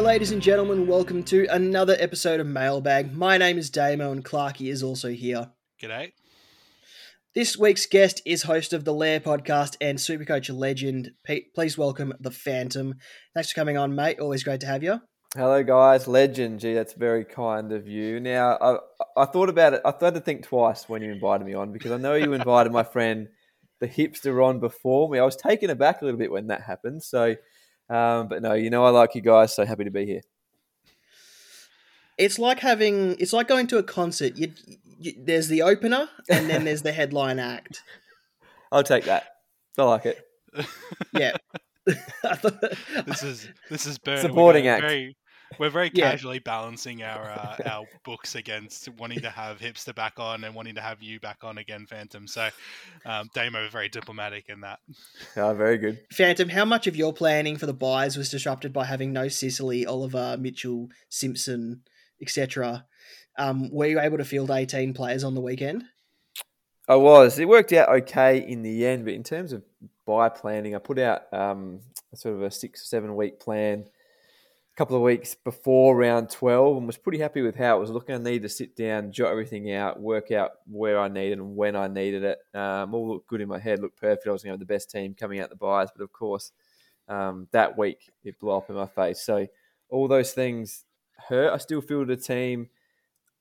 Hello, ladies and gentlemen. Welcome to another episode of Mailbag. My name is Damo, and Clarky is also here. G'day. This week's guest is host of the Lair podcast and Supercoach legend. Pete, please welcome the Phantom. Thanks for coming on, mate. Always great to have you. Hello, guys. Legend. Gee, that's very kind of you. Now, I, I thought about it. I had to think twice when you invited me on because I know you invited my friend, the hipster, on before me. I was taken aback a little bit when that happened. So, um, but no, you know, I like you guys. So happy to be here. It's like having. It's like going to a concert. You, you, there's the opener, and then there's the headline act. I'll take that. I like it. Yeah. This is this is burn. Supporting act. Very, we're very Yeah. casually balancing our uh, our books against wanting to have hipster back on and wanting to have you back on again, Phantom. So, um, Damo very diplomatic in that. Oh, very good. Phantom, how much of your planning for the buys was disrupted by having no Sicily, Oliver, Mitchell, Simpson, etc.? Um, were you able to field 18 players on the weekend? I was. It worked out okay in the end, but in terms of buy planning, I put out um, sort of a six or seven week plan a couple of weeks before round 12 and was pretty happy with how it was looking. I needed to sit down, jot everything out, work out where I needed and when I needed it. Um, all looked good in my head, looked perfect. I was going to have the best team coming out the buys, but of course, um, that week it blew up in my face. So all those things hurt. I still fielded a team.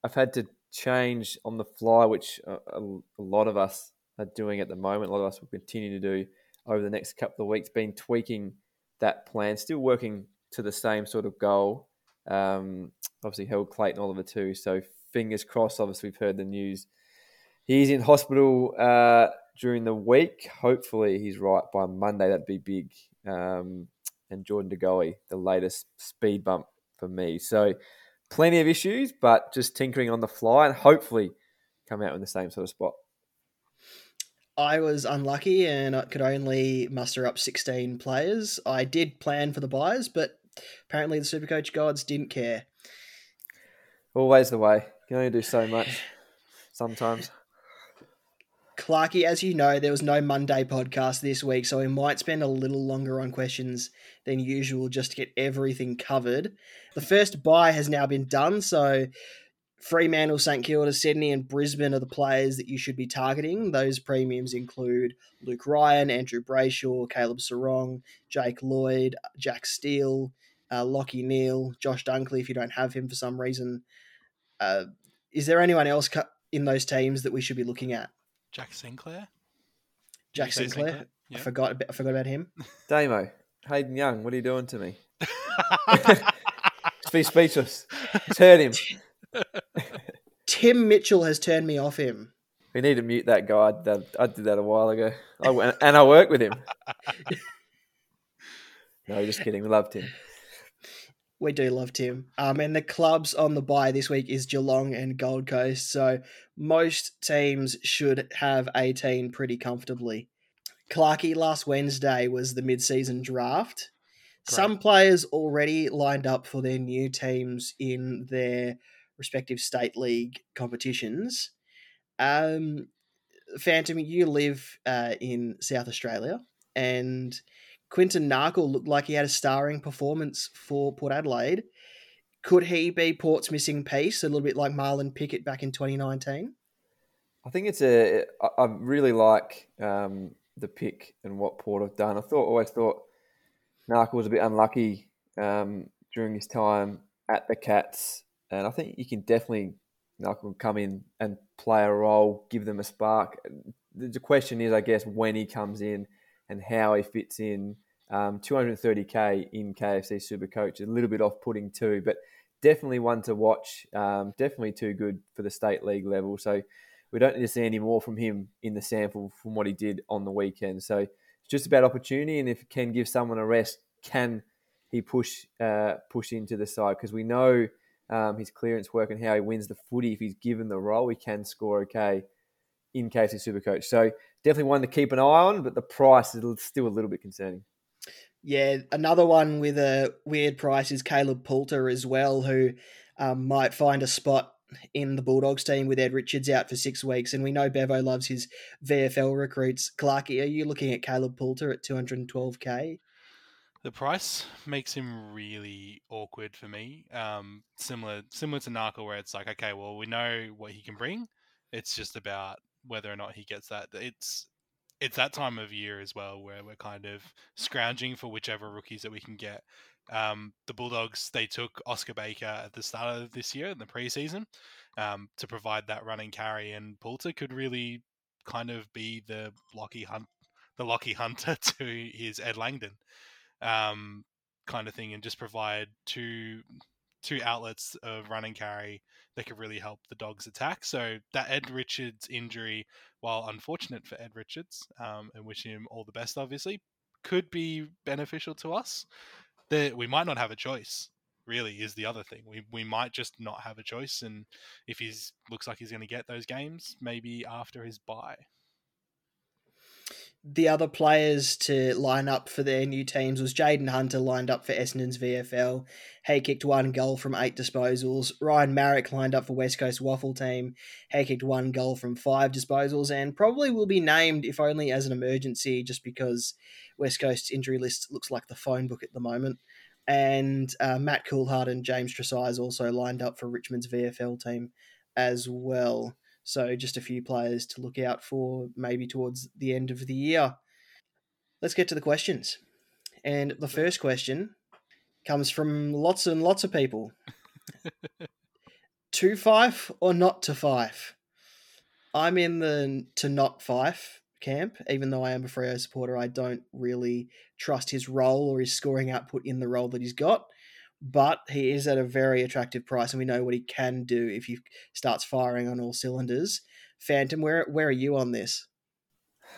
I've had to change on the fly, which a, a lot of us are doing at the moment. A lot of us will continue to do over the next couple of weeks. Been tweaking that plan, still working to the same sort of goal. Um, obviously held Clayton Oliver too, so fingers crossed. Obviously, we've heard the news. He's in hospital uh, during the week. Hopefully, he's right by Monday. That'd be big. Um, and Jordan De Goey, the latest speed bump for me. So plenty of issues, but just tinkering on the fly and hopefully come out in the same sort of spot. I was unlucky and I could only muster up 16 players. I did plan for the buys, but apparently the Supercoach gods didn't care. Always the way. You can only do so much sometimes. Clarky, as you know, there was no Monday podcast this week, so we might spend a little longer on questions than usual just to get everything covered. The first buy has now been done, so Fremantle, St Kilda, Sydney, and Brisbane are the players that you should be targeting. Those premiums include Luke Ryan, Andrew Brayshaw, Caleb Serong, Jake Lloyd, Jack Steele, uh, Lockie Neale, Josh Dunkley, if you don't have him for some reason. Uh, is there anyone else cu- in those teams that we should be looking at? Jack Sinclair. Jack you say Sinclair. I forgot. about- I forgot about him. Damo, Hayden Young, what are you doing to me? Just be speechless. Just heard him. Tim Mitchell has turned me off him. We need to mute that guy. I did, I did that a while ago. I went, and I work with him. No, just kidding. We loved him. We do love Tim. Um, and the clubs on the buy this week is Geelong and Gold Coast. So most teams should have 18 pretty comfortably. Clarkey last Wednesday was the mid-season draft. Some players already lined up for their new teams in their respective state league competitions. Um, Phantom, you live uh, in South Australia, and Quinton Narkle looked like he had a starring performance for Port Adelaide. Could he be Port's missing piece, a little bit like Marlon Pickett back in 2019? I think it's a. I really like um, the pick and what Port have done. I thought always thought Narkle was a bit unlucky um, during his time at the Cats, and I think you can definitely Narkle come in and play a role, give them a spark. The question is, I guess, when he comes in and how he fits in. Um, 230k in KFC Super Supercoach, a little bit off-putting too, but definitely one to watch. Um, definitely too good for the state league level. So we don't need to see any more from him in the sample from what he did on the weekend. So it's just about opportunity, and if he can give someone a rest, can he push uh, push into the side? Because we know um, his clearance work and how he wins the footy. If he's given the role, he can score okay in KFC Supercoach. So definitely one to keep an eye on, but the price is still a little bit concerning. Yeah, another one with a weird price is Caleb Poulter as well, who um, might find a spot in the Bulldogs team with Ed Richards out for six weeks. And we know Bevo loves his VFL recruits. Clarky, are you looking at Caleb Poulter at 212k? The price makes him really awkward for me. Um, similar similar to Narkle, where it's like, okay, well, we know what he can bring. It's just about whether or not he gets that. It's it's that time of year as well where we're kind of scrounging for whichever rookies that we can get. Um, the Bulldogs they took Oscar Baker at the start of this year in the preseason um, to provide that running carry, and Poulter could really kind of be the Lachie Hunt, the Lachie Hunter to his Ed Langdon um, kind of thing, and just provide two two outlets of run and carry that could really help the dogs attack. So that Ed Richards injury, while unfortunate for Ed Richards, um, and wish him all the best, obviously, could be beneficial to us. That we might not have a choice. Really, is the other thing. We we might just not have a choice, and if he's looks like he's going to get those games, maybe after his bye the other players to line up for their new teams was Jaden Hunter lined up for Essendon's VFL. He kicked one goal from eight disposals. Ryan Maric lined up for West Coast WAFL team. He kicked one goal from five disposals and probably will be named, if only as an emergency, just because West Coast's injury list looks like the phone book at the moment. And uh, Matt Coulthard and James Trezise also lined up for Richmond's VFL team as well. So just a few players to look out for maybe towards the end of the year. Let's get to the questions. And the first question comes from lots and lots of people. to Fyfe or not to Fyfe? I'm in the to not Fyfe camp, even though I am a Freo supporter. I don't really trust his role or his scoring output in the role that he's got but he is at a very attractive price, and we know what he can do if he starts firing on all cylinders. Phantom, where where are you on this?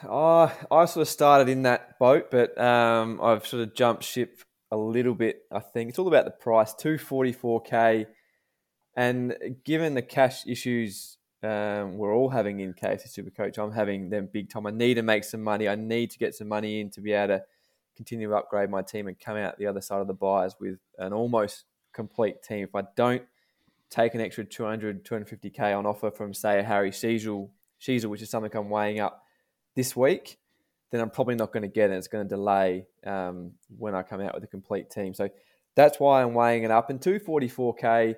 Oh, I sort of started in that boat, but um, I've sort of jumped ship a little bit. I think it's all about the price, two forty four k, and given the cash issues um, we're all having in KFC Supercoach, I'm having them big time. I need to make some money. I need to get some money in to be able to continue to upgrade my team and come out the other side of the buyers with an almost complete team. If I don't take an extra 200, 250k on offer from, say, Harry Sheezel, which is something I'm weighing up this week, then I'm probably not going to get it. It's going to delay um, when I come out with a complete team. So that's why I'm weighing it up. And 244k,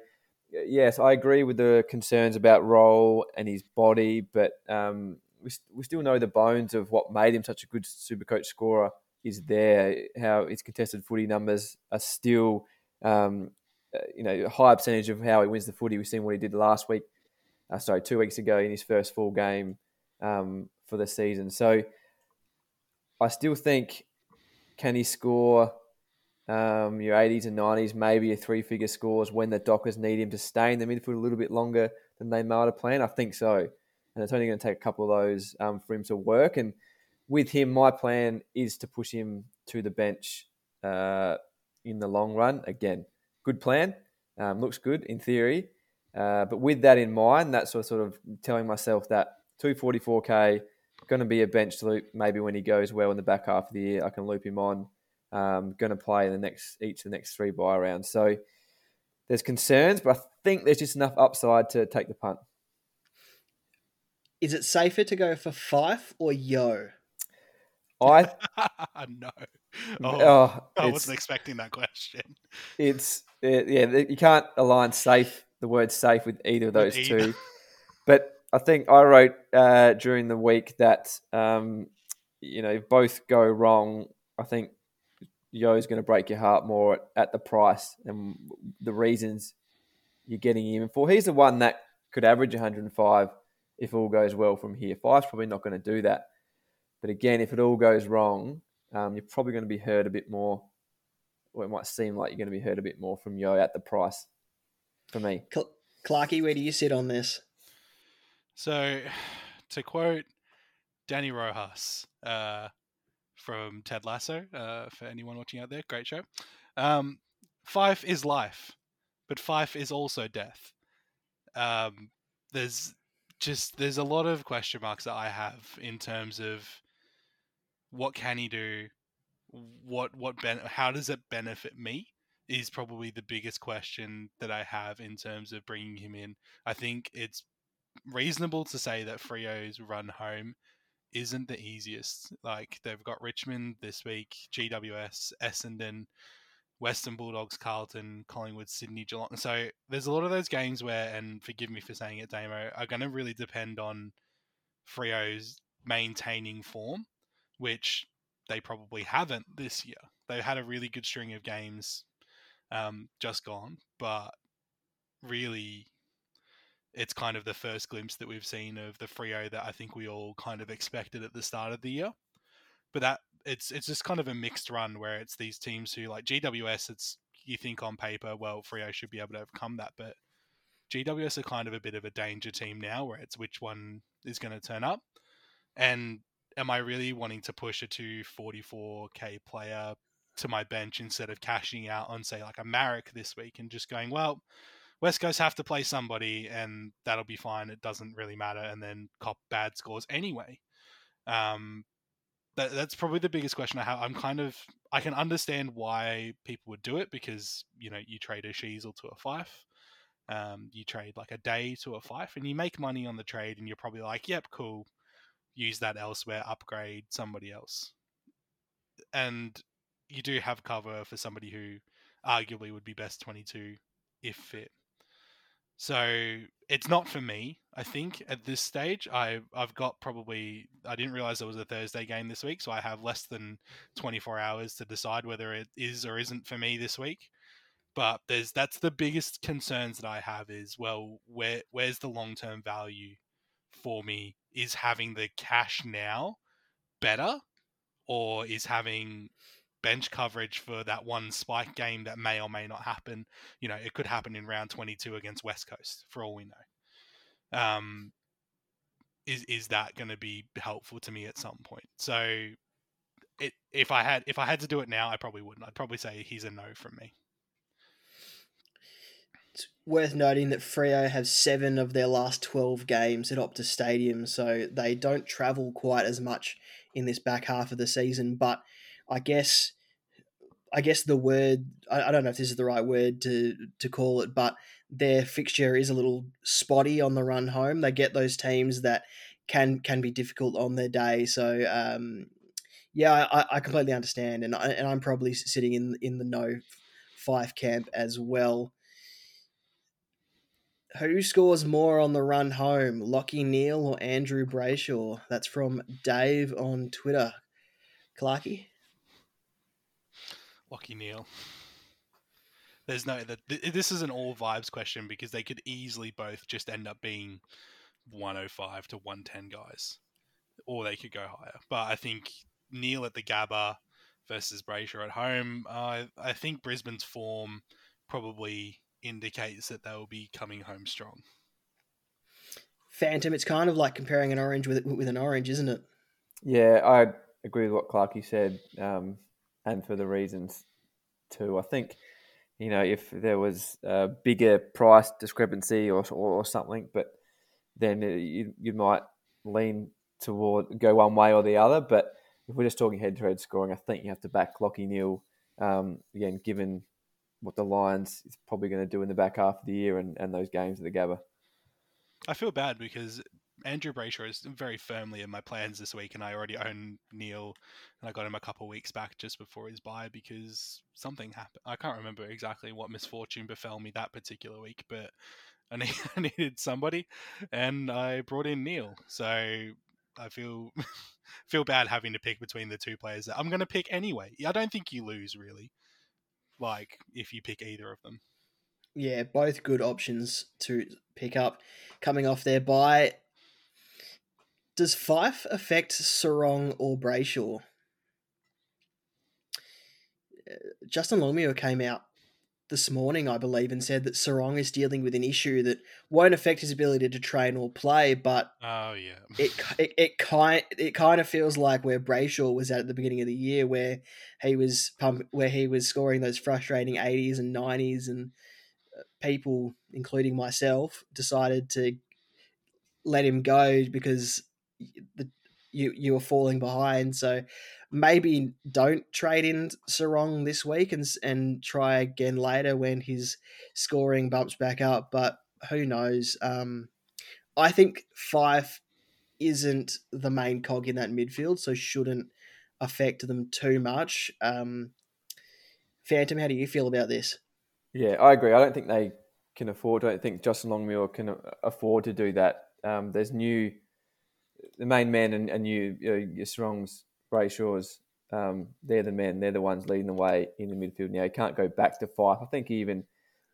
yes, I agree with the concerns about role and his body, but um, we, we still know the bones of what made him such a good super coach scorer is there. How his contested footy numbers are still, um, uh, you know, a high percentage of how he wins the footy. We've seen what he did last week, uh, sorry, two weeks ago in his first full game um, for the season. So I still think can he score um, your 80s and 90s, maybe a three figure scores when the Dockers need him to stay in the midfield a little bit longer than they might have planned? I think so. And it's only going to take a couple of those um, for him to work. And with him, my plan is to push him to the bench uh, in the long run. Again, good plan. Um, looks good in theory. Uh, but with that in mind, that's sort of, telling myself that 244k going to be a bench loop. Maybe when he goes well in the back half of the year, I can loop him on. Um, going to play in the next each of the next three buy rounds. So there's concerns, but I think there's just enough upside to take the punt. Is it safer to go for Fyfe or Yeo? I no. Oh, oh, I wasn't expecting that question. It's it, yeah, you can't align safe the word safe with either of those two. But I think I wrote uh, during the week that um, you know if both go wrong, I think Yeo's going to break your heart more at, at the price and the reasons you're getting him for. He's the one that could average 105 if all goes well from here. Fyfe's probably not going to do that. But again, if it all goes wrong, um, you're probably going to be hurt a bit more, or it might seem like you're going to be hurt a bit more from Yeo at the price for me. Clarky, where do you sit on this? So, to quote Danny Rojas uh, from Ted Lasso, uh, for anyone watching out there, great show. Um, Fyfe is life, but Fyfe is also death. Um, there's just there's a lot of question marks that I have in terms of what can he do? What what ben- how does it benefit me? Is probably the biggest question that I have in terms of bringing him in. I think it's reasonable to say that Freo's run home isn't the easiest. Like they've got Richmond this week, GWS, Essendon, Western Bulldogs, Carlton, Collingwood, Sydney, Geelong. So there's a lot of those games where, and forgive me for saying it, Damo, are going to really depend on Freo's maintaining form, which they probably haven't this year. They've had a really good string of games um, just gone, but really it's kind of the first glimpse that we've seen of the Freo that I think we all kind of expected at the start of the year. But that it's it's just kind of a mixed run where it's these teams who like GWS. It's you think on paper, well, Freo should be able to overcome that, but GWS are kind of a bit of a danger team now, where it's which one is going to turn up. And am I really wanting to push a 244k player to my bench instead of cashing out on say like a Maric this week and just going, well, West Coast have to play somebody and that'll be fine. It doesn't really matter, and then cop bad scores anyway. Um, that, that's probably the biggest question I have. I'm kind of I can understand why people would do it because you know you trade a Sheezel to a Fyfe, um, you trade like a day to a Fyfe, and you make money on the trade, and you're probably like, yep, cool, use that elsewhere, upgrade somebody else, and you do have cover for somebody who arguably would be best 22 if fit. So it's not for me. I think at this stage, I I've got probably I didn't realize there was a Thursday game this week, so I have less than 24 hours to decide whether it is or isn't for me this week. But there's that's the biggest concerns that I have is well, where where's the long term value for me? Is having the cash now better, or is having bench coverage for that one spike game that may or may not happen. You know, it could happen in round 22 against West Coast for all we know. Um, is is that going to be helpful to me at some point? So, it if I had if I had to do it now, I probably wouldn't. I'd probably say he's a no from me. It's worth noting that Freo have seven of their last 12 games at Optus Stadium, so they don't travel quite as much in this back half of the season. But I guess I guess the word I, I, don't know if this is the right word to to call it, but their fixture is a little spotty on the run home. They get those teams that can can be difficult on their day. So um, yeah, I, I completely understand, and I, and I'm probably sitting in in the no Fyfe camp as well. Who scores more on the run home, Lockie Neale or Andrew Brayshaw? That's from Dave on Twitter. Clarky. Lockie Neale. There's no that this is an all vibes question because they could easily both just end up being 105 to 110 guys, or they could go higher. But I think Neale at the Gabba versus Brayshaw at home. Uh, I think Brisbane's form probably indicates that they will be coming home strong. Phantom, it's kind of like comparing an orange with with an orange, isn't it? Yeah, I agree with what Clarky said. Um, and for the reasons too. I think you know if there was a bigger price discrepancy or or, or something, but then you you might lean toward go one way or the other. But if we're just talking head to head scoring, I think you have to back Lachie Neale um, again, given what the Lions is probably going to do in the back half of the year and, and those games at the Gabba. I feel bad because Andrew Brayshaw is very firmly in my plans this week, and I already own Neale, and I got him a couple weeks back just before his buy because something happened. I can't remember exactly what misfortune befell me that particular week, but I, need, I needed somebody, and I brought in Neale. So I feel feel bad having to pick between the two players. That I'm going to pick anyway. I don't think you lose really, like if you pick either of them. Yeah, both good options to pick up. Coming off their buy, does Fyfe affect Serong or Brayshaw? Uh, Justin Longmuir came out this morning, I believe, and said that Serong is dealing with an issue that won't affect his ability to train or play, but oh yeah, it it, it kind it kind of feels like where Brayshaw was at at the beginning of the year, where he was pump, where he was scoring those frustrating eighties and nineties, and uh, people, including myself, decided to let him go because the you you were falling behind. So maybe don't trade in Serong this week and and try again later when his scoring bumps back up. But who knows? Um, I think Fyfe isn't the main cog in that midfield, so shouldn't affect them too much. Um, Phantom, how do you feel about this? Yeah, I agree. I don't think they can afford. I don't think Justin Longmuir can afford to do that. Um, there's new, the main men and, and you, you know, your Brayshaws, um, they're the men. They're the ones leading the way in the midfield now. He can't go back to Fyfe. I think even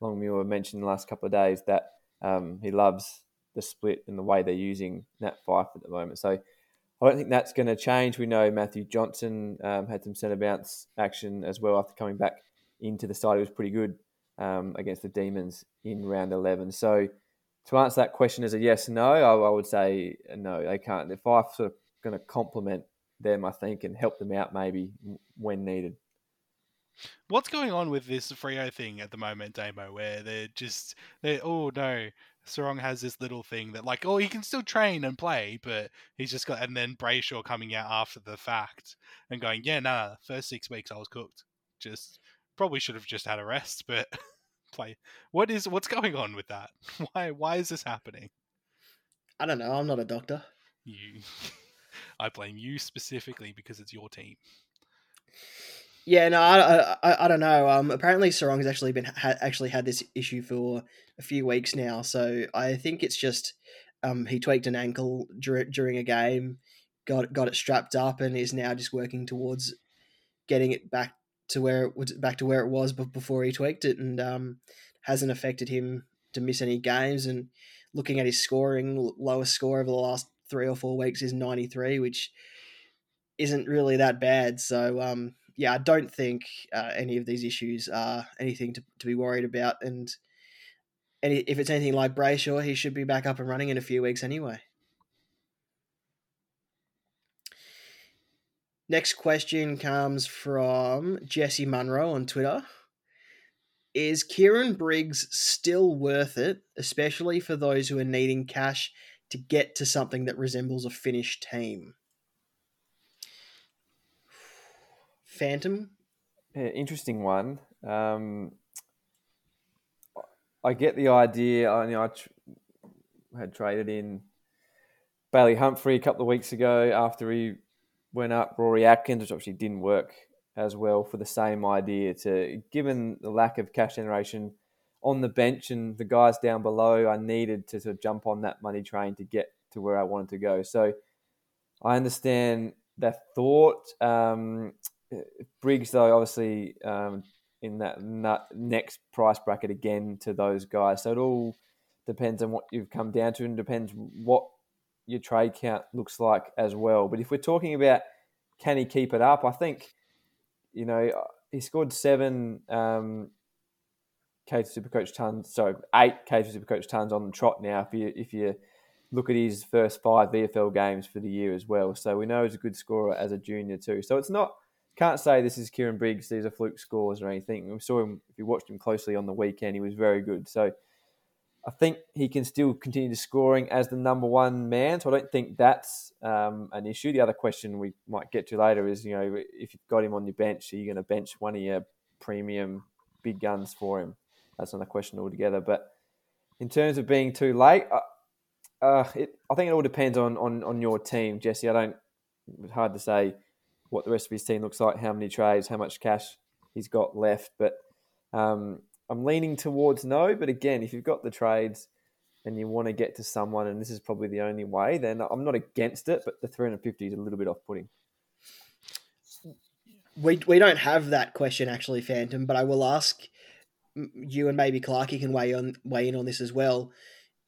Longmuir mentioned the last couple of days that um, he loves the split and the way they're using Nat Fyfe at the moment. So I don't think that's going to change. We know Matthew Johnson um, had some centre bounce action as well after coming back into the side. He was pretty good um, against the Demons in round 11. So to answer that question as a yes or no, I, I would say no, they can't. If I'm sort of going to complement them, I think, and help them out maybe when needed. What's going on with this Freo thing at the moment, Damo, where they're just, they're, oh no, Serong has this little thing that, like, oh, he can still train and play, but he's just got, and then Brayshaw coming out after the fact and going, yeah, nah, first six weeks I was cooked. Just, probably should have just had a rest, but play. What is, what's going on with that? Why, why is this happening? I don't know. I'm not a doctor. You, I blame you specifically because it's your team. Yeah, no, I, I, I don't know. Um, apparently Serong's actually been ha- actually had this issue for a few weeks now, so I think it's just um he tweaked an ankle dur- during a game, got got it strapped up, and is now just working towards getting it back to where it was back to where it was before he tweaked it, and um hasn't affected him to miss any games. And looking at his scoring, lowest score over the last three or four weeks is ninety three, which isn't really that bad. So um yeah, I don't think uh, any of these issues are anything to, to be worried about. And any, if it's anything like Brayshaw, he should be back up and running in a few weeks anyway. Next question comes from Jesse Munro on Twitter. Is Kieren Briggs still worth it, especially for those who are needing cash to get to something that resembles a finished team? Phantom? Yeah, interesting one. Um, I get the idea. I, you I tr- had traded in Bailey Humphrey a couple of weeks ago after he went up. Rory Atkins, which obviously didn't work as well for the same idea. To given the lack of cash generation on the bench and the guys down below, I needed to sort of jump on that money train to get to where I wanted to go. So I understand that thought. Um, Briggs, though, obviously um, in that next price bracket again to those guys. So it all depends on what you've come down to and depends what your trade count looks like as well. But if we're talking about can he keep it up, I think, you know, he scored seven um, K to Supercoach tons, so eight K to Supercoach tons on the trot now. If you if you look at his first five VFL games for the year as well, so we know he's a good scorer as a junior too. So it's not can't say this is Kieren Briggs, these are fluke scores or anything. We saw him, if you watched him closely on the weekend, he was very good. So I think he can still continue to scoring as the number one man. So I don't think that's um, an issue. The other question we might get to later is, you know, if you've got him on your bench, are you going to bench one of your premium big guns for him? That's another question altogether. But in terms of being too late, uh, uh, it, I think it all depends on, on, on your team, Jesse. I don't, it's hard to say what the rest of his team looks like, how many trades, how much cash he's got left. But um, I'm leaning towards no. But again, if you've got the trades and you want to get to someone, and this is probably the only way, then I'm not against it. But the 350 is a little bit off putting. We, we don't have that question actually, Phantom, but I will ask you and maybe Clark. You can weigh on weigh in on this as well.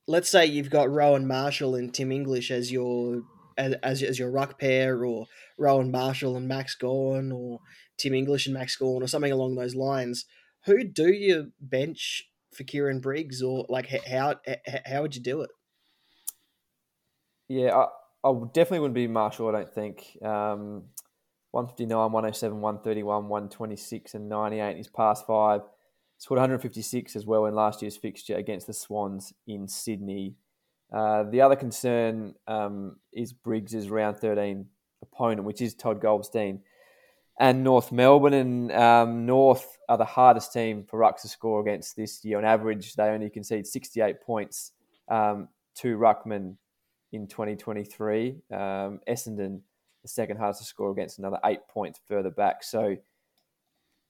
Let's say you've got Rowan Marshall and Tim English as your as, as, your ruck pair, or Rowan Marshall and Max Gawn, or Tim English and Max Gawn, or something along those lines. Who do you bench for Kieren Briggs, or like how how would you do it? Yeah, I, I definitely wouldn't be Marshall. I don't think. Um, 159, 107, 131, 126, and 98 in his past five. Scored 156 as well in last year's fixture against the Swans in Sydney. Uh, the other concern um, is Briggs' round 13 opponent, which is Todd Goldstein and North Melbourne. And um, North are the hardest team for Rucks to score against this year. On average, they only concede 68 points um, to Ruckman in 2023. Um, Essendon, the second hardest to score against, another eight points further back. So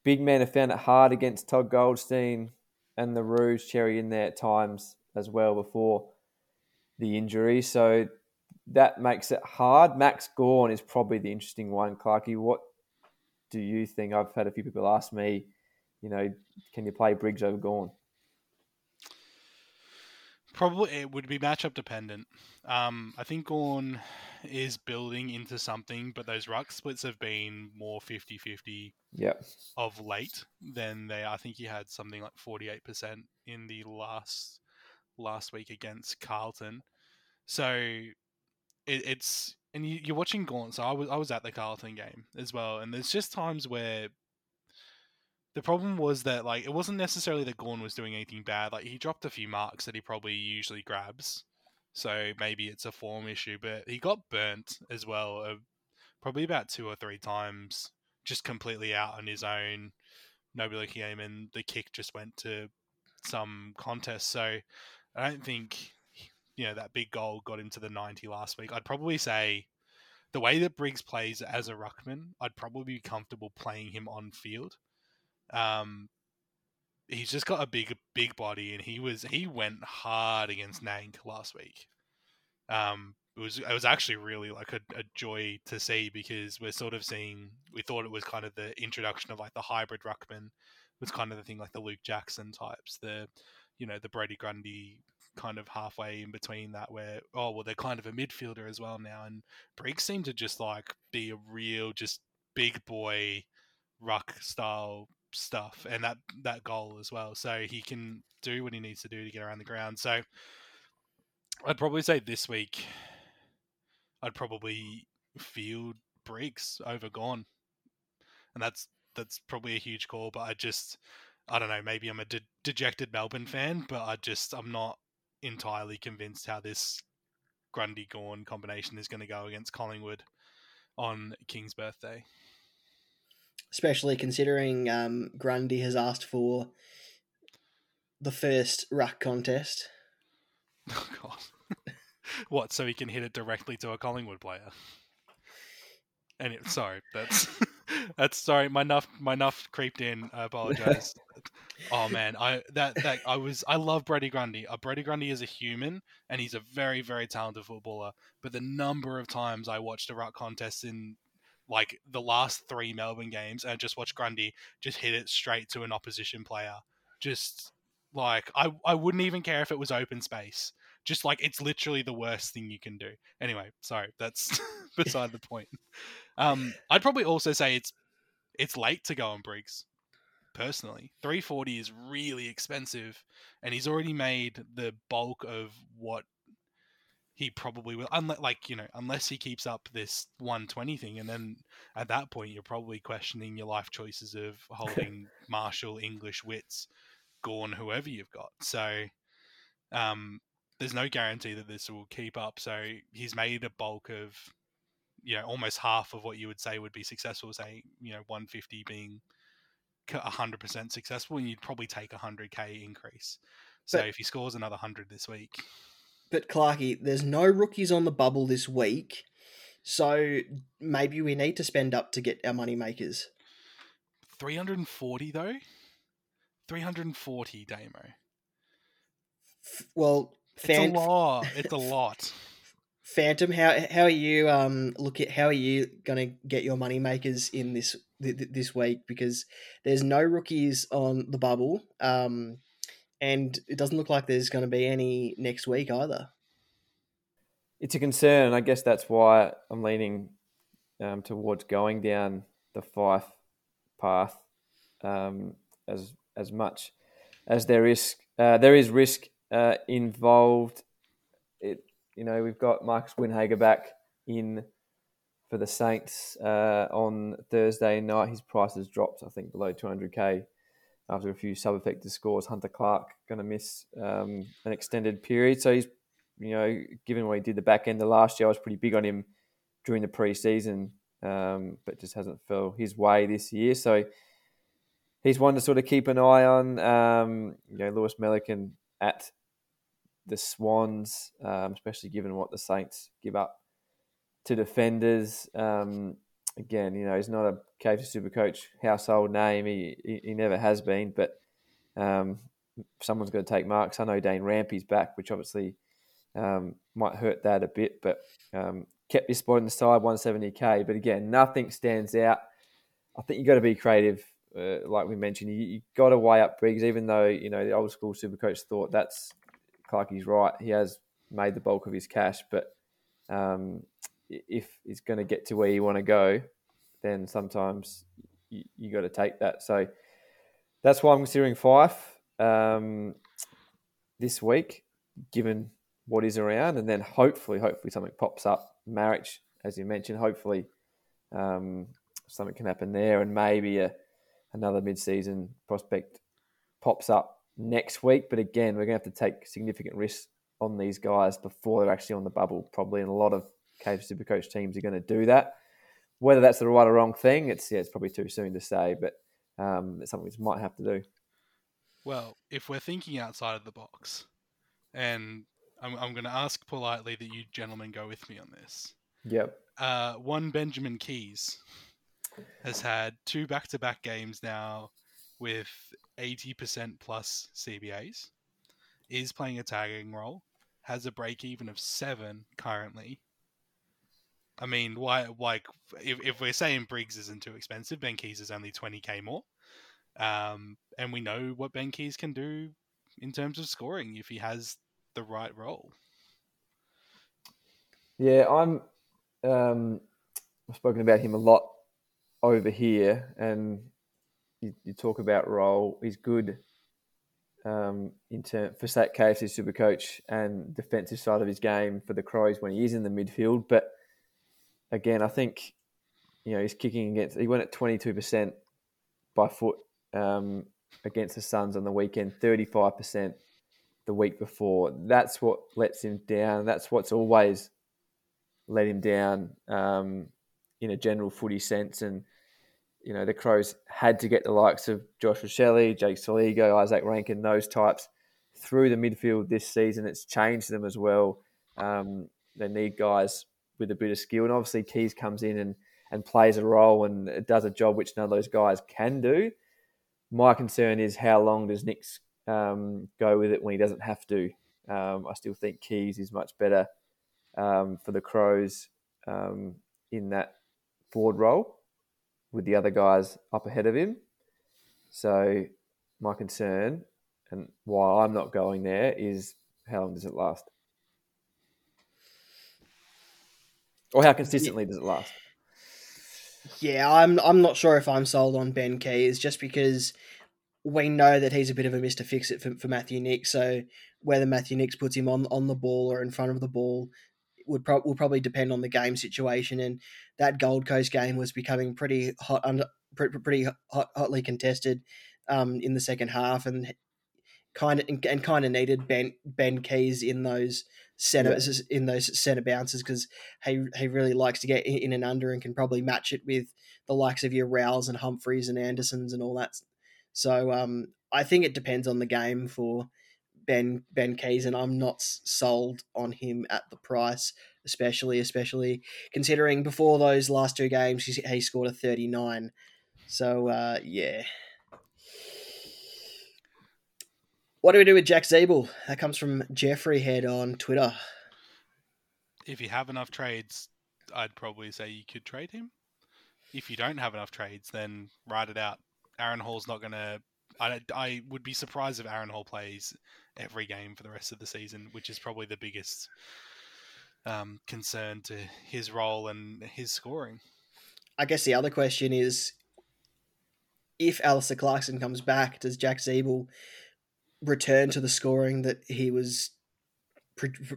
big men have found it hard against Todd Goldstein and the Rouge Cherry in there at times as well before the injury. So that makes it hard. Max Gawn is probably the interesting one, Clarkey. What do you think? I've had a few people ask me, you know, can you play Briggs over Gawn? Probably it would be matchup dependent. Um, I think Gawn is building into something, but those ruck splits have been more 50 50 yep. of late than they I think he had something like 48% in the last last week against Carlton. So it, it's and you, you're watching Gaunt. So I was I was at the Carlton game as well, and there's just times where the problem was that like it wasn't necessarily that Gawn was doing anything bad. Like he dropped a few marks that he probably usually grabs, so maybe it's a form issue. But he got burnt as well, uh, probably about two or three times, just completely out on his own. Nobody came and the kick just went to some contest. So I don't think you know that big goal got into the 90 last week. I'd probably say the way that Briggs plays as a ruckman, I'd probably be comfortable playing him on field. Um, he's just got a big, big body, and he was he went hard against Nank last week. Um, it was it was actually really like a, a joy to see because we're sort of seeing we thought it was kind of the introduction of like the hybrid ruckman was kind of the thing like the Luke Jackson types, the you know the Brodie Grundy kind of halfway in between that where oh well they're kind of a midfielder as well now and Briggs seemed to just like be a real just big boy ruck style stuff and that that goal as well. So he can do what he needs to do to get around the ground. So I'd probably say this week I'd probably field Briggs over Gawn. And that's that's probably a huge call, but I just I don't know, maybe I'm a de- dejected Melbourne fan, but I just I'm not entirely convinced how this Grundy Gawn combination is going to go against Collingwood on King's birthday especially considering um, Grundy has asked for the first ruck contest. Oh god! what? So he can hit it directly to a Collingwood player? And it, sorry, that's that's sorry. My nuff my nuff creeped in. I apologize. oh man, I that that I was I love Brodie Grundy. Uh, Brodie Grundy is a human and he's a very very talented footballer. But the number of times I watched a ruck contest in like the last three Melbourne games and just watch Grundy just hit it straight to an opposition player. Just like I, I wouldn't even care if it was open space. Just like it's literally the worst thing you can do. Anyway, sorry, that's beside the point. Um, I'd probably also say it's it's late to go on Briggs. Personally, 340 is really expensive, and he's already made the bulk of what he probably will. Unless, like you know, unless he keeps up this 120 thing, and then at that point you're probably questioning your life choices of holding Marshall, English, Witts Gawn whoever you've got. So, um, there's no guarantee that this will keep up. So he's made a bulk of, you know, almost half of what you would say would be successful. Say, you know, 150 being 100% successful, and you'd probably take a 100k increase. So but, if he scores another 100 this week, but Clarky, there's no rookies on the bubble this week, so maybe we need to spend up to get our money makers. 340 though? 340 Damo. Well, fan- it's a lot. It's a lot. Phantom, how how are you? Um, look at how are you gonna get your money makers in this this week because there's no rookies on the bubble. Um, and it doesn't look like there's going to be any next week either. It's a concern. I guess that's why I'm leaning um, towards going down the Fyfe path um, as as much as there is uh, there is risk uh, involved. It you know we've got Marcus Windhager back in for the Saints uh, on Thursday night. His price has dropped, I think, below 200k after a few sub effective scores. Hunter Clark going to miss um, an extended period. So he's, you know, given what he did the back end of last year, I was pretty big on him during the preseason, um, but just hasn't fell his way this year. So he's one to sort of keep an eye on. Um, you know, Lewis Melican at the Swans, um, especially given what the Saints give up to defenders. Um, again, you know, he's not a KFC Super Coach household name. He, he, he never has been, but um, someone's going to take marks. I know Dane Rampe's back, which obviously um, might hurt that a bit, but um, kept his spot in the side, 170k. But again, nothing stands out. I think you've got to be creative, uh, like we mentioned. You, you got to weigh up Briggs, even though you know the old school super coach thought that's Clarkie's right. He has made the bulk of his cash, but um, if it's going to get to where you want to go, then sometimes you, you got to take that. So that's why I'm considering Fyfe um, this week, given what is around, and then hopefully, hopefully something pops up. Maric, as you mentioned, hopefully um, something can happen there, and maybe a, another mid-season prospect pops up next week. But again, we're going to have to take significant risks on these guys before they're actually on the bubble, probably, and a lot of Cave Supercoach teams are going to do that. Whether that's the right or wrong thing, it's yeah, it's probably too soon to say, but um, it's something we might have to do. Well, if we're thinking outside of the box, and I'm, I'm going to ask politely that you gentlemen go with me on this. Yep. Uh, one Benjamin Keays has had two back-to-back games now with 80% plus CBAs. Is playing a tagging role. Has a break even of seven currently. I mean, why? Like, if, if we're saying Briggs isn't too expensive, Ben Keays is only 20k more. Um, and we know what Ben Keays can do in terms of scoring if he has the right role. Yeah, I'm. Um, I've spoken about him a lot over here, and you, you talk about role. He's good um, in term for that KFC super coach and defensive side of his game for the Crows when he is in the midfield. But again, I think you know he's kicking against. He went at twenty two percent by foot um, against the Suns on the weekend, thirty five percent the week before. That's what lets him down. That's what's always let him down um, in a general footy sense. And, you know, the Crows had to get the likes of Joshua Shelley, Jake Soligo, Isaac Rankine, those types through the midfield this season. It's changed them as well. Um, they need guys with a bit of skill. And obviously, Keays comes in and, and plays a role and does a job which none of those guys can do. My concern is how long does Nicks um, go with it when he doesn't have to. Um, I still think Keays is much better um, for the Crows um, in that forward role with the other guys up ahead of him. So my concern and why I'm not going there is how long does it last? Or how consistently does it last? Yeah, I'm I'm not sure if I'm sold on Ben Keays just because we know that he's a bit of a Mr. Fix It for, for Matthew Nicks. So whether Matthew Nicks puts him on, on the ball or in front of the ball would pro- will probably depend on the game situation. And that Gold Coast game was becoming pretty hot under pretty, pretty hot, hotly contested um, in the second half, and kind of and kind of needed Ben Ben Keays in those center yeah. in those center bounces because he he really likes to get in and under and can probably match it with the likes of your Rowells and Humphreys and Andersons and all that so um, I think it depends on the game for Ben Ben Keays, and I'm not sold on him at the price, especially especially considering before those last two games he, he scored a 39. So uh, yeah. What do we do with Jack Ziebell? That comes from Jeffrey Head on Twitter. If you have enough trades, I'd probably say you could trade him. If you don't have enough trades, then ride it out. Aaron Hall's not going to. I, I would be surprised if Aaron Hall plays every game for the rest of the season, which is probably the biggest um, concern to his role and his scoring. I guess the other question is if Alastair Clarkson comes back, does Jack Ziebell return to the scoring that he was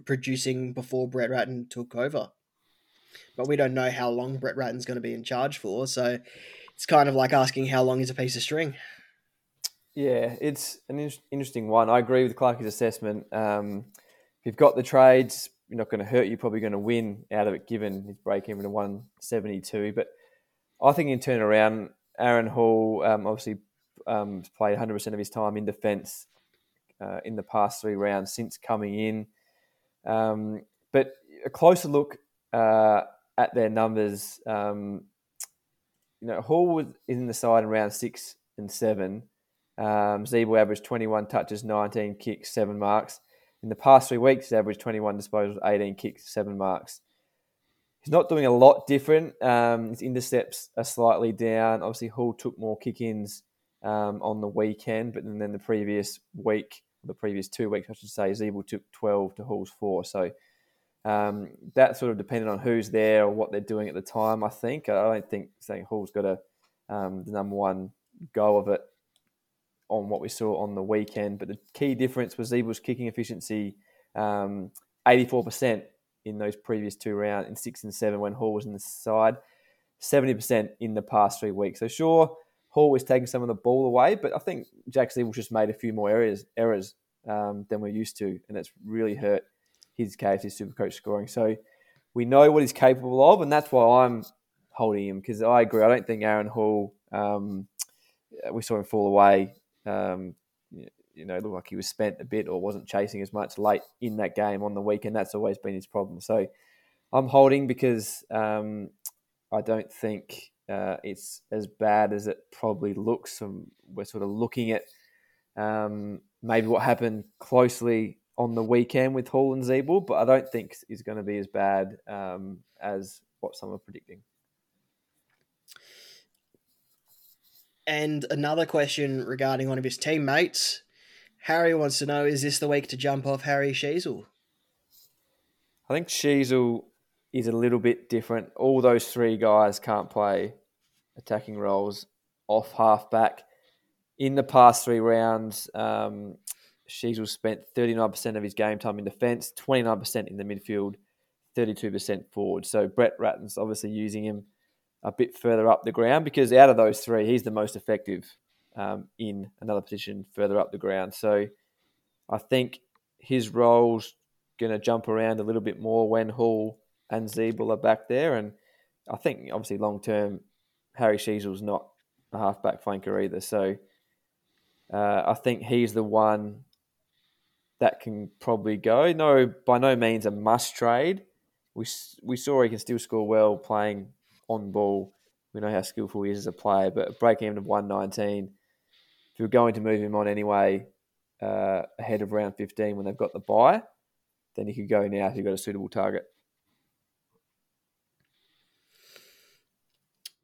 producing before Brett Ratten took over? But we don't know how long Brett Ratten's going to be in charge for, so it's kind of like asking how long is a piece of string. Yeah, it's an in- interesting one. I agree with Clarkie's assessment. Um, if you've got the trades, you're not going to hurt. You're probably going to win out of it, given his break even to 172. But I think in turn around, Aaron Hall um, obviously um, played 100% of his time in defence uh, in the past three rounds since coming in. Um, but a closer look uh, at their numbers, um, you know, Hall was in the side in round six and seven. Um, Ziebell averaged 21 touches, 19 kicks, seven marks. In the past three weeks, he's averaged 21 disposals, 18 kicks, seven marks. He's not doing a lot different. Um, his intercepts are slightly down. Obviously, Hall took more kick-ins um, on the weekend, but then the previous week, the previous two weeks, I should say, Ziebell took 12 to Hall's four. So um, that sort of depended on who's there or what they're doing at the time. I think I don't think saying Hall's got a um, the number one go of it on what we saw on the weekend. But the key difference was Ziebell's kicking efficiency, um, 84% in those previous two rounds, in six and seven when Hall was in the side, 70% in the past three weeks. So sure, Hall was taking some of the ball away, but I think Jack Ziebell just made a few more errors, errors um, than we're used to, and it's really hurt his case, his super coach scoring. So we know what he's capable of, and that's why I'm holding him because I agree. I don't think Aaron Hall, um, we saw him fall away um, you know, looked like he was spent a bit or wasn't chasing as much late in that game on the weekend. That's always been his problem. So I'm holding because um, I don't think uh, it's as bad as it probably looks. And we're sort of looking at um, maybe what happened closely on the weekend with Hall and Ziebell, but I don't think is going to be as bad um, as what some are predicting. And another question regarding one of his teammates. Harry wants to know: Is this the week to jump off Harry Sheezel? I think Sheezel is a little bit different. All those three guys can't play attacking roles off halfback. In the past three rounds, um, Sheezel spent 39% of his game time in defence, 29% in the midfield, 32% forward. So Brett Ratten's obviously using him a bit further up the ground because out of those three, he's the most effective um, in another position further up the ground. So I think his role's going to jump around a little bit more when Hall and Ziebell are back there. And I think obviously long term, Harry Sheezel's not a halfback flanker either. So uh, I think he's the one that can probably go. No, by no means a must trade. We we saw he can still score well playing on ball. We know how skillful he is as a player, but breaking him to 119, if you're going to move him on anyway uh, ahead of round 15 when they've got the buy, then you could go now if you've got a suitable target.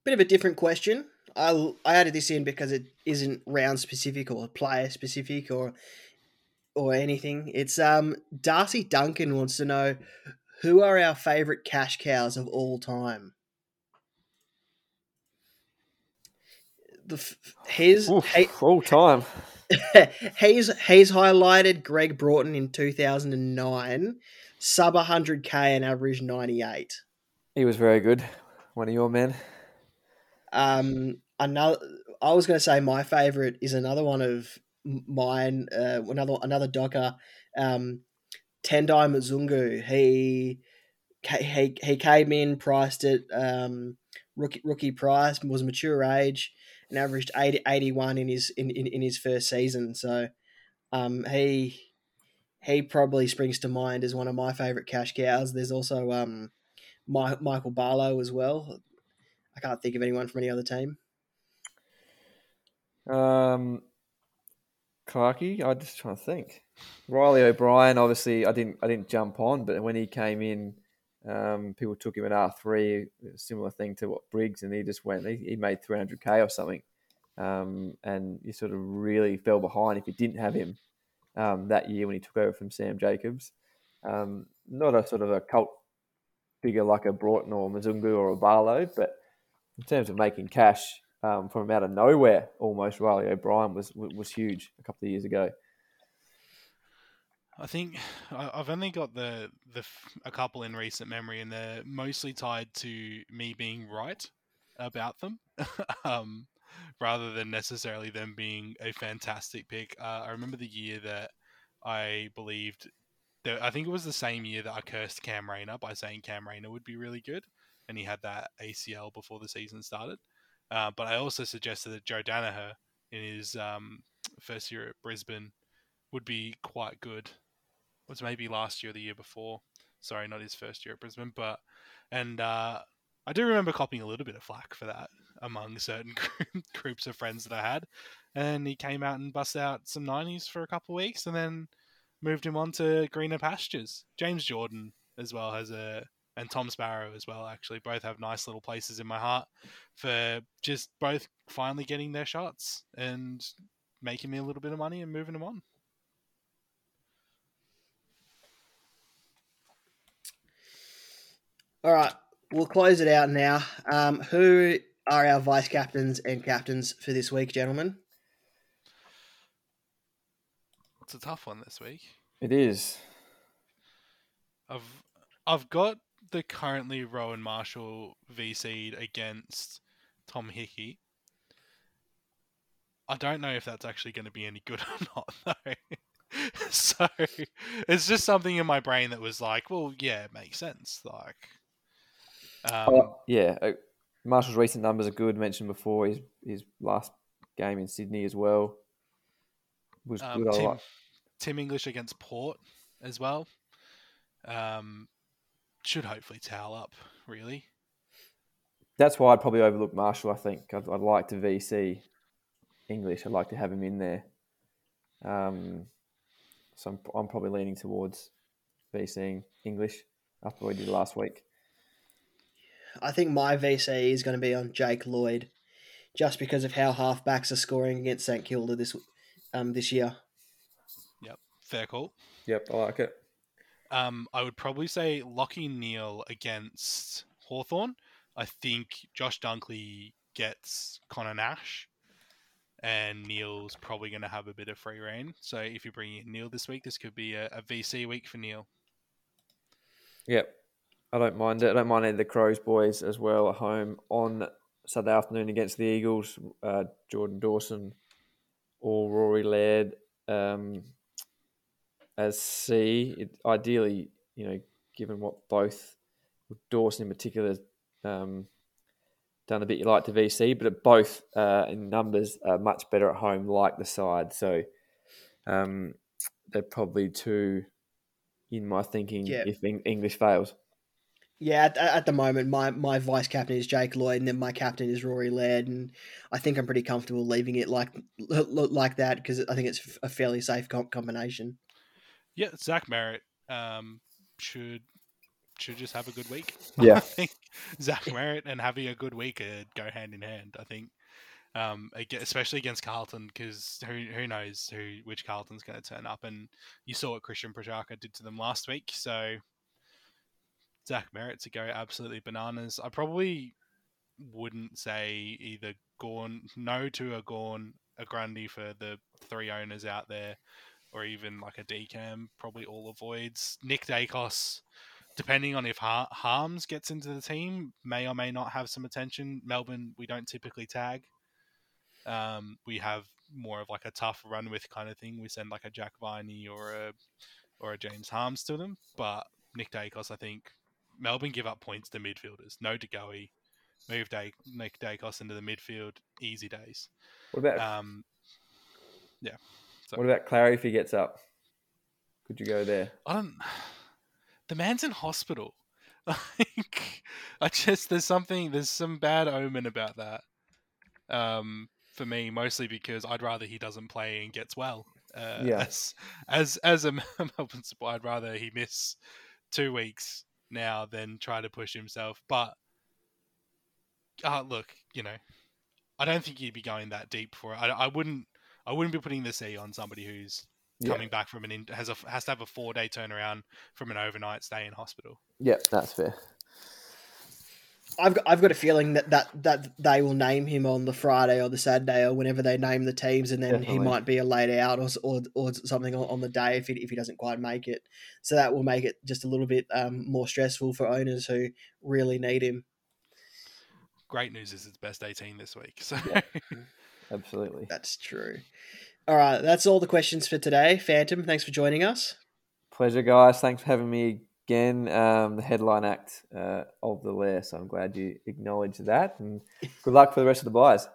Bit of a different question. I, I added this in because it isn't round specific or player specific or or anything. It's um Darcy Duncan wants to know who are our favourite cash cows of all time. the his Oof, all time. he's he's highlighted Greg Broughton in 2009, sub 100k and average 98. He was very good. One of your men. Um, another. I was going to say my favorite is another one of mine. Uh, another another Docker. Um, Tendai Mzungu. He he he came in, priced it. Um, rookie rookie price was mature age and averaged 80, 81 in his in, in, in his first season. So um, he he probably springs to mind as one of my favorite cash cows. There's also um, My, Michael Barlow as well. I can't think of anyone from any other team. Um, Clarky, I just trying to think. Riley O'Brien, obviously, I didn't I didn't jump on, but when he came in, um, people took him at R three, similar thing to what Briggs, and he just went. He, he made three hundred k or something, um, and you sort of really fell behind if you didn't have him um, that year when he took over from Sam Jacobs. Um, not a sort of a cult figure like a Broughton or Mzungu or a Barlow, but in terms of making cash um, from out of nowhere, almost Riley O'Brien was was huge a couple of years ago. I think I've only got the the a couple in recent memory, and they're mostly tied to me being right about them, um, rather than necessarily them being a fantastic pick. Uh, I remember the year that I believed that I think it was the same year that I cursed Cam Rayner by saying Cam Rayner would be really good, and he had that ACL before the season started. Uh, but I also suggested that Joe Daniher in his um, first year at Brisbane would be quite good. Was maybe last year or the year before. Sorry, not his first year at Brisbane, but and uh, I do remember copying a little bit of flack for that among certain groups of friends that I had. And he came out and bust out some 90s for a couple of weeks and then moved him on to greener pastures. James Jordon as well has a and Tom Sparrow as well actually both have nice little places in my heart for just both finally getting their shots and making me a little bit of money and moving them on. All right, we'll close it out now. Um, who are our vice captains and captains for this week, gentlemen? It's a tough one this week. It is. I've I've got the currently Rowan Marshall VC'd against Tom Hickey. I don't know if that's actually going to be any good or not, though. so it's just something in my brain that was like, well, yeah, it makes sense. Like, um, Oh, yeah, uh, Marshall's recent numbers are good. Mentioned before, his his last game in Sydney as well was um, good. I Tim, like. Tim English against Port as well. Um, should hopefully towel up, really. That's why I'd probably overlook Marshall. I think I'd, I'd like to VC English. I'd like to have him in there. Um, so I'm, I'm probably leaning towards VCing English after what we did last week. I think my VC is going to be on Jake Lloyd, just because of how halfbacks are scoring against St Kilda this um this year. Yep, fair call. Yep, I like it. Um, I would probably say Lachie Neale against Hawthorn. I think Josh Dunkley gets Connor Nash, and Neale's probably going to have a bit of free reign. So if you bring in Neale this week, this could be a, a VC week for Neale. Yep, I don't mind it. I don't mind any of the Crows boys as well at home on Saturday afternoon against the Eagles. Uh, Jordan Dawson or Rory Laird um, as C. It, ideally, you know, given what both Dawson in particular um, done a bit you like to VC, but at both uh, in numbers are much better at home, like the side. So um, they're probably two in my thinking Yeah. if Eng- English fails. Yeah, at, at the moment, my, my vice captain is Jake Lloyd, and then my captain is Rory Laird, and I think I'm pretty comfortable leaving it like like that because I think it's a fairly safe combination. Yeah, Zach Merrett um, should should just have a good week. Yeah. I think Zach Merrett and having a good week uh, go hand in hand. I think, um, especially against Carlton, because who who knows who which Carlton's going to turn up, and you saw what Christian Petracca did to them last week. So Zach Merrett to go absolutely bananas. I probably wouldn't say either Gawn no to a Gawn, a Grundy for the three owners out there, or even like a decam. Probably all avoids Nick Daicos depending on if Har- Harmes gets into the team, may or may not have some attention. Melbourne, we don't typically tag. Um, we have more of like a tough run with kind of thing. We send like a Jack Viney or a or a James Harmes to them. But Nick Daicos, I think Melbourne give up points to midfielders. No De Goey, move Day- Nick Daicos into the midfield. Easy days. What about Um, yeah. What about Clarry if he gets up? Could you go there? I don't. The man's in hospital. Like, I just there's something there's some bad omen about that. Um, for me, mostly because I'd rather he doesn't play and gets well. Uh, Yeah. As as as a Melbourne support, I'd rather he miss two weeks now than try to push himself. But uh, look, you know, I don't think he'd be going that deep for it. I, I wouldn't. I wouldn't be putting the C on somebody who's Yeah. coming back from an in, has a has to have a four day turnaround from an overnight stay in hospital. Yep, that's fair. I've got, I've got a feeling that, that that they will name him on the Friday or the Saturday or whenever they name the teams, and then he might be a late out or or, or something on, on the day if he, if he doesn't quite make it. So that will make it just a little bit um, more stressful for owners who really need him. Great news is it's best eighteen this week. So Yeah. Absolutely. That's true. All right, that's all the questions for today. Phantom, thanks for joining us. Pleasure, guys. Thanks for having me again. Um, the headline act uh, of the lair. So I'm glad you acknowledged that. And good luck for the rest of the buys.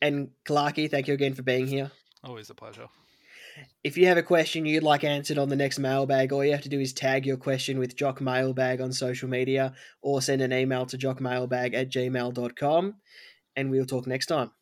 And Clarky, thank you again for being here. Always a pleasure. If you have a question you'd like answered on the next mailbag, all you have to do is tag your question with Jock Mailbag on social media or send an email to jockmailbag at gmail.com. And we'll talk next time.